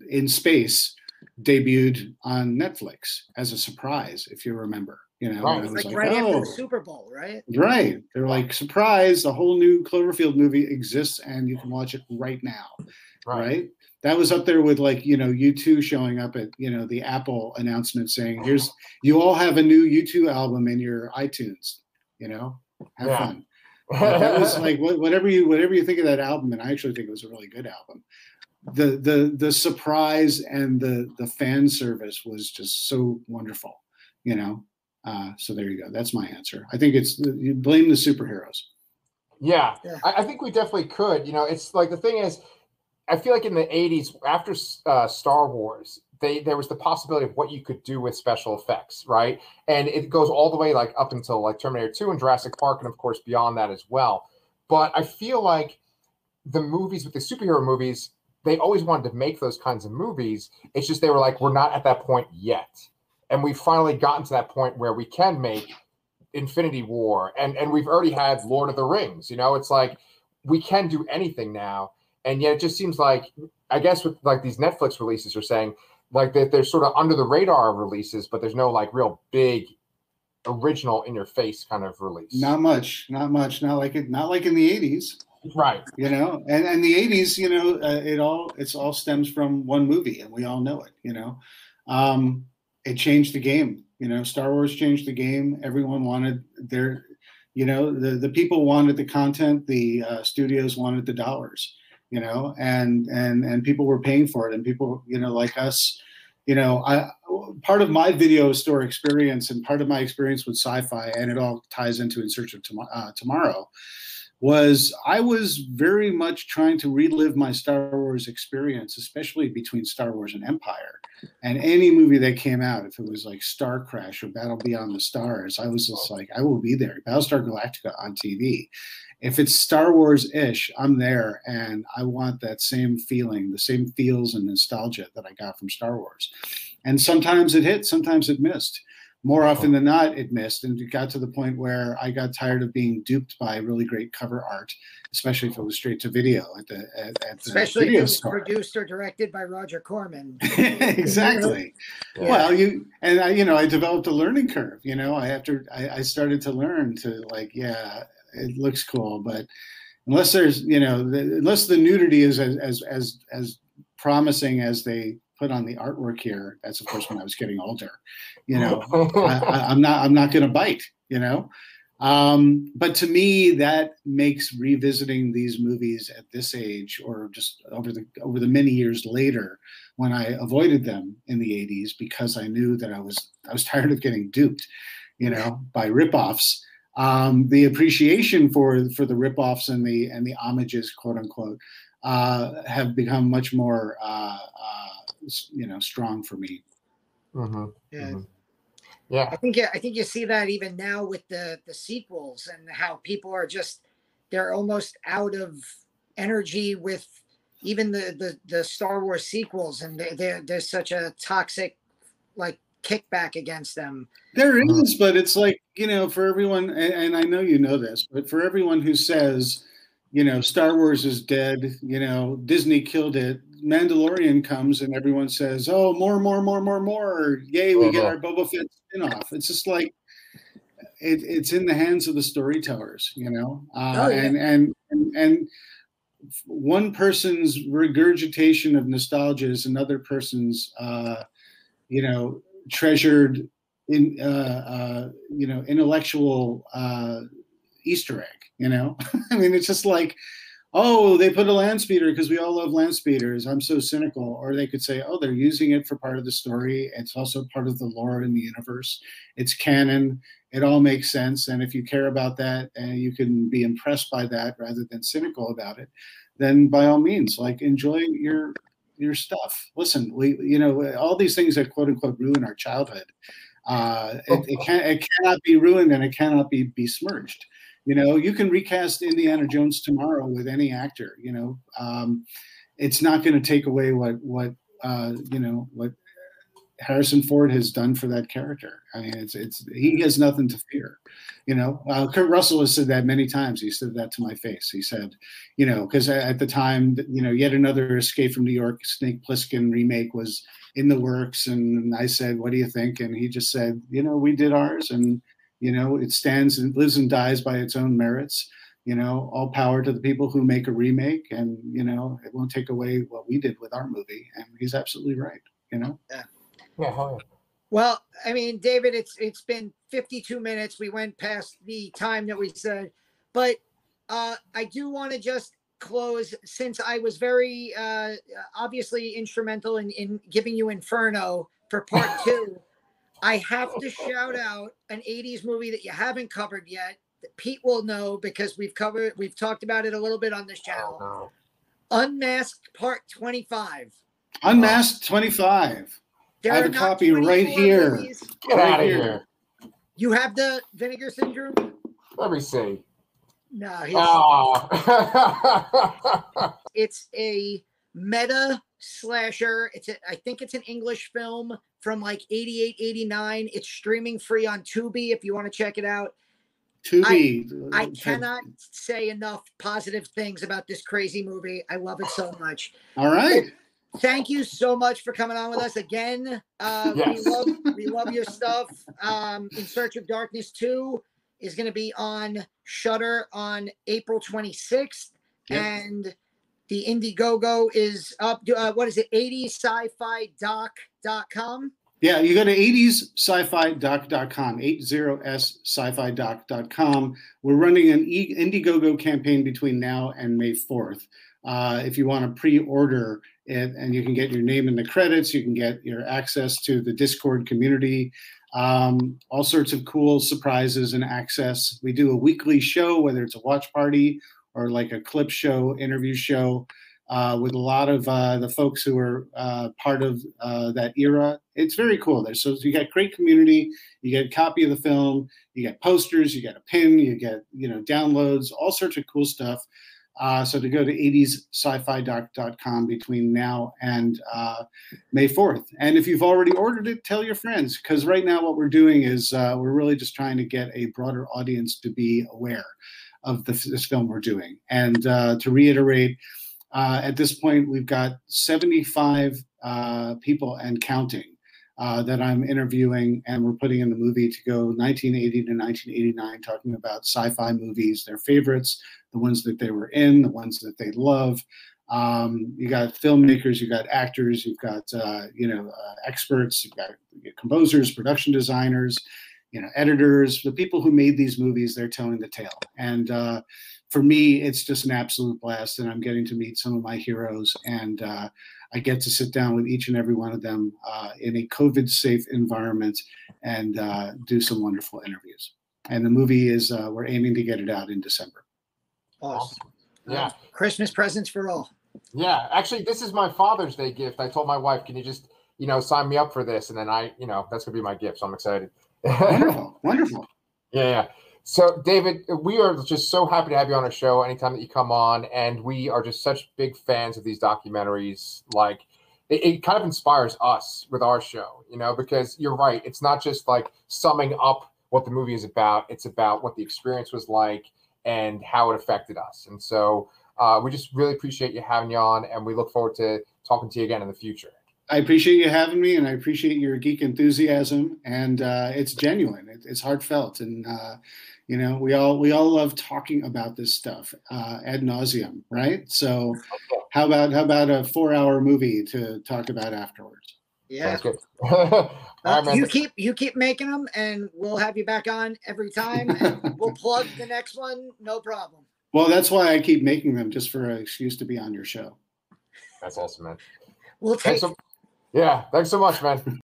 in space debuted on Netflix as a surprise, if you remember. You know, right. like, like, right oh. after the oh. Super Bowl, right? Right. They're like, surprise, a whole new Cloverfield movie exists and you can watch it right now. Right. right? That was up there with like, you know, U2 showing up at, you know, the Apple announcement saying, here's, you all have a new U2 album in your iTunes, you know, have yeah. fun. that was like [LAUGHS] whatever you whatever you think of that album, and I actually think it was a really good album. The the the surprise and the the fan service was just so wonderful, you know. Uh, so there you go. That's my answer. I think it's you blame the superheroes. Yeah, yeah. I, I, think we definitely could. You know, it's like the thing is, I feel like in the '80s after uh, Star Wars, they there was the possibility of what you could do with special effects, right? And it goes all the way like up until like Terminator 2 and Jurassic Park, and of course beyond that as well. But I feel like the movies with the superhero movies, they always wanted to make those kinds of movies. It's just they were like, we're not at that point yet and we've finally gotten to that point where we can make Infinity War, and and we've already had Lord of the Rings. You know, it's like we can do anything now, and yet it just seems like I guess with like these Netflix releases, are saying like that they're sort of under the radar releases, but there's no like real big original in your face kind of release. Not much, not much, not like it, not like in the '80s. Right. You know, and and the '80s, you know, uh, it all it's all stems from one movie, and we all know it. You know, um, it changed the game. You know, Star Wars changed the game. Everyone wanted their, you know, the the people wanted the content. The uh, studios wanted the dollars. You know, and and and people were paying for it. And people, you know, like us, you know, I part of my video store experience and part of my experience with sci-fi, and it all ties into In Search of uh, Tomorrow was I was very much trying to relive my Star Wars experience, especially between Star Wars and Empire. And any movie that came out, if it was like Star Crash or Battle Beyond the Stars, I was just like, I will be there. Battlestar Galactica on TV. If it's Star Wars ish, I'm there and I want that same feeling, the same feels and nostalgia that I got from Star Wars. And sometimes it hit, sometimes it missed more often oh. than not, it missed. And it got to the point where I got tired of being duped by really great cover art, especially if it was straight to video at the at, at especially the if it was produced or directed by Roger Corman. [LAUGHS] exactly. Yeah. Well, you and I, you know, I developed a learning curve. You know, I after I, I started to learn to like, yeah, it looks cool, but unless there's, you know, the, unless the nudity is as as as as promising as they put on the artwork here. That's of course when I was getting older. You know, I, [LAUGHS] am not I'm not going to bite. You know, um, but to me that makes revisiting these movies at this age, or just over the over the many years later, when I avoided them in the 80s because I knew that I was I was tired of getting duped. You know, by ripoffs. um, the appreciation for for the ripoffs and the and the homages, quote unquote, uh, have become much more uh, uh, you know strong for me. Mm-hmm. Yeah. Mm-hmm. Yeah. I think I think you see that even now with the the sequels and how people are just they're almost out of energy with even the the, the Star Wars sequels and they, there's such a toxic like kickback against them. There is, but it's like you know, for everyone, and, and I know you know this, but for everyone who says, you know, Star Wars is dead, you know, Disney killed it. Mandalorian comes and everyone says, "Oh, more, more, more, more, more! Yay, we get our Boba Fett spinoff." It's just like it, it's in the hands of the storytellers, you know, uh, oh, yeah. and, and and and one person's regurgitation of nostalgia is another person's, uh, you know, treasured in uh, uh, you know intellectual uh, Easter egg. You know, [LAUGHS] I mean, it's just like, oh, they put a land speeder because we all love land speeders. I'm so cynical. Or they could say, oh, they're using it for part of the story. It's also part of the lore in the universe. It's canon. It all makes sense. And if you care about that and you can be impressed by that rather than cynical about it, then by all means, like enjoy your your stuff. Listen, we you know all these things that quote unquote ruin our childhood. Uh, it, it, can it cannot be ruined and it cannot be besmirched. You know, you can recast Indiana Jones tomorrow with any actor. You know, um, it's not going to take away what what uh, you know what Harrison Ford has done for that character. I mean, it's it's he has nothing to fear. You know, uh, Kurt Russell has said that many times. He said that to my face. He said, you know, because at the time, you know, yet another Escape from New York Snake Plissken remake was in the works, and I said, "What do you think?" And he just said, "You know, we did ours, and you know, it stands and lives and dies by its own merits." You know, all power to the people who make a remake, and you know, it won't take away what we did with our movie. And he's absolutely right. You know. Yeah. Yeah. Well, I mean, David, it's it's been 52 minutes. We went past the time that we said, but uh, I do want to just close since I was very uh, obviously instrumental in, in giving you Inferno for part [LAUGHS] two. I have to [LAUGHS] shout out an 80s movie that you haven't covered yet that Pete will know because we've covered we've talked about it a little bit on this oh, channel. Oh, no. Unmasked Part 25. Unmasked 25. There I have a copy right here. Get right out of here. here. You have the vinegar syndrome? Let me see. No, oh. [LAUGHS] it's a meta slasher. It's a, I think it's an English film from like 88, 89. It's streaming free on Tubi if you want to check it out. Tubi. I, I cannot say enough positive things about this crazy movie. I love it so much. All right thank you so much for coming on with us again. Uh, yes. We love we love your stuff. Um, In Search of Darkness Two is going to be on Shudder on April 26th, yep. and the Indiegogo is up. Uh, what is it? 80sci-fi-doc.com. Yeah, you go to 80sci-fi-doc.com, 80s-sci-fi-doc.com. We're running an Indiegogo campaign between now and May 4th. Uh, if you want to pre-order it, and you can get your name in the credits, you can get your access to the Discord community, um, all sorts of cool surprises and access. We do a weekly show, whether it's a watch party or like a clip show, interview show. Uh, with a lot of uh, the folks who are uh, part of uh, that era. It's very cool there. So you get great community. You get a copy of the film. You get posters. You get a pin. You get you know downloads. All sorts of cool stuff. Uh, so to go to 80s-sci-fi.com between now and uh, May 4th. And if you've already ordered it, tell your friends because right now what we're doing is we're really just trying to get a broader audience to be aware of the, this film we're doing. And uh, to reiterate, uh, at this point we've got 75 uh, people and counting. that I'm interviewing, and we're putting in the movie to go 1980 to 1989, talking about sci fi movies, their favorites, the ones that they were in, the ones that they love. Um, you got filmmakers, you got actors, you've got uh, you know uh, experts, you've got composers, production designers, you know editors, the people who made these movies. They're telling the tale, and uh, for me, it's just an absolute blast, and I'm getting to meet some of my heroes, and uh, I get to sit down with each and every one of them uh, in a COVID-safe environment and uh, do some wonderful interviews. and the movie is uh, we're aiming to get it out in December. Awesome. Yeah. Christmas presents for all. Yeah. Actually, this is my Father's Day gift. I told my wife, can you just, you know, sign me up for this? And then I, you know, that's going to be my gift. So I'm excited. Wonderful. Wonderful. Yeah, yeah. So, David, we are just so happy to have you on our show anytime that you come on. And we are just such big fans of these documentaries. Like, it, it, kind of inspires us with our show, you know, because you're right. It's not just like summing up what the movie is about, it's about what the experience was like and how it affected us. And so, uh, we just really appreciate you having you on. And we look forward to talking to you again in the future. I appreciate you having me, and I appreciate your geek enthusiasm, and uh, it's genuine. It, it's heartfelt, and uh, you know, we all we all love talking about this stuff uh, ad nauseum, right? So, how about how about a four-hour movie to talk about afterwards? Yeah, uh, [LAUGHS] you keep you keep making them, and we'll have you back on every time, and we'll [LAUGHS] plug the next one, no problem. Well, that's why I keep making them, just for an excuse to be on your show. That's awesome, man. We'll take. Yeah, thanks so much, man. [LAUGHS]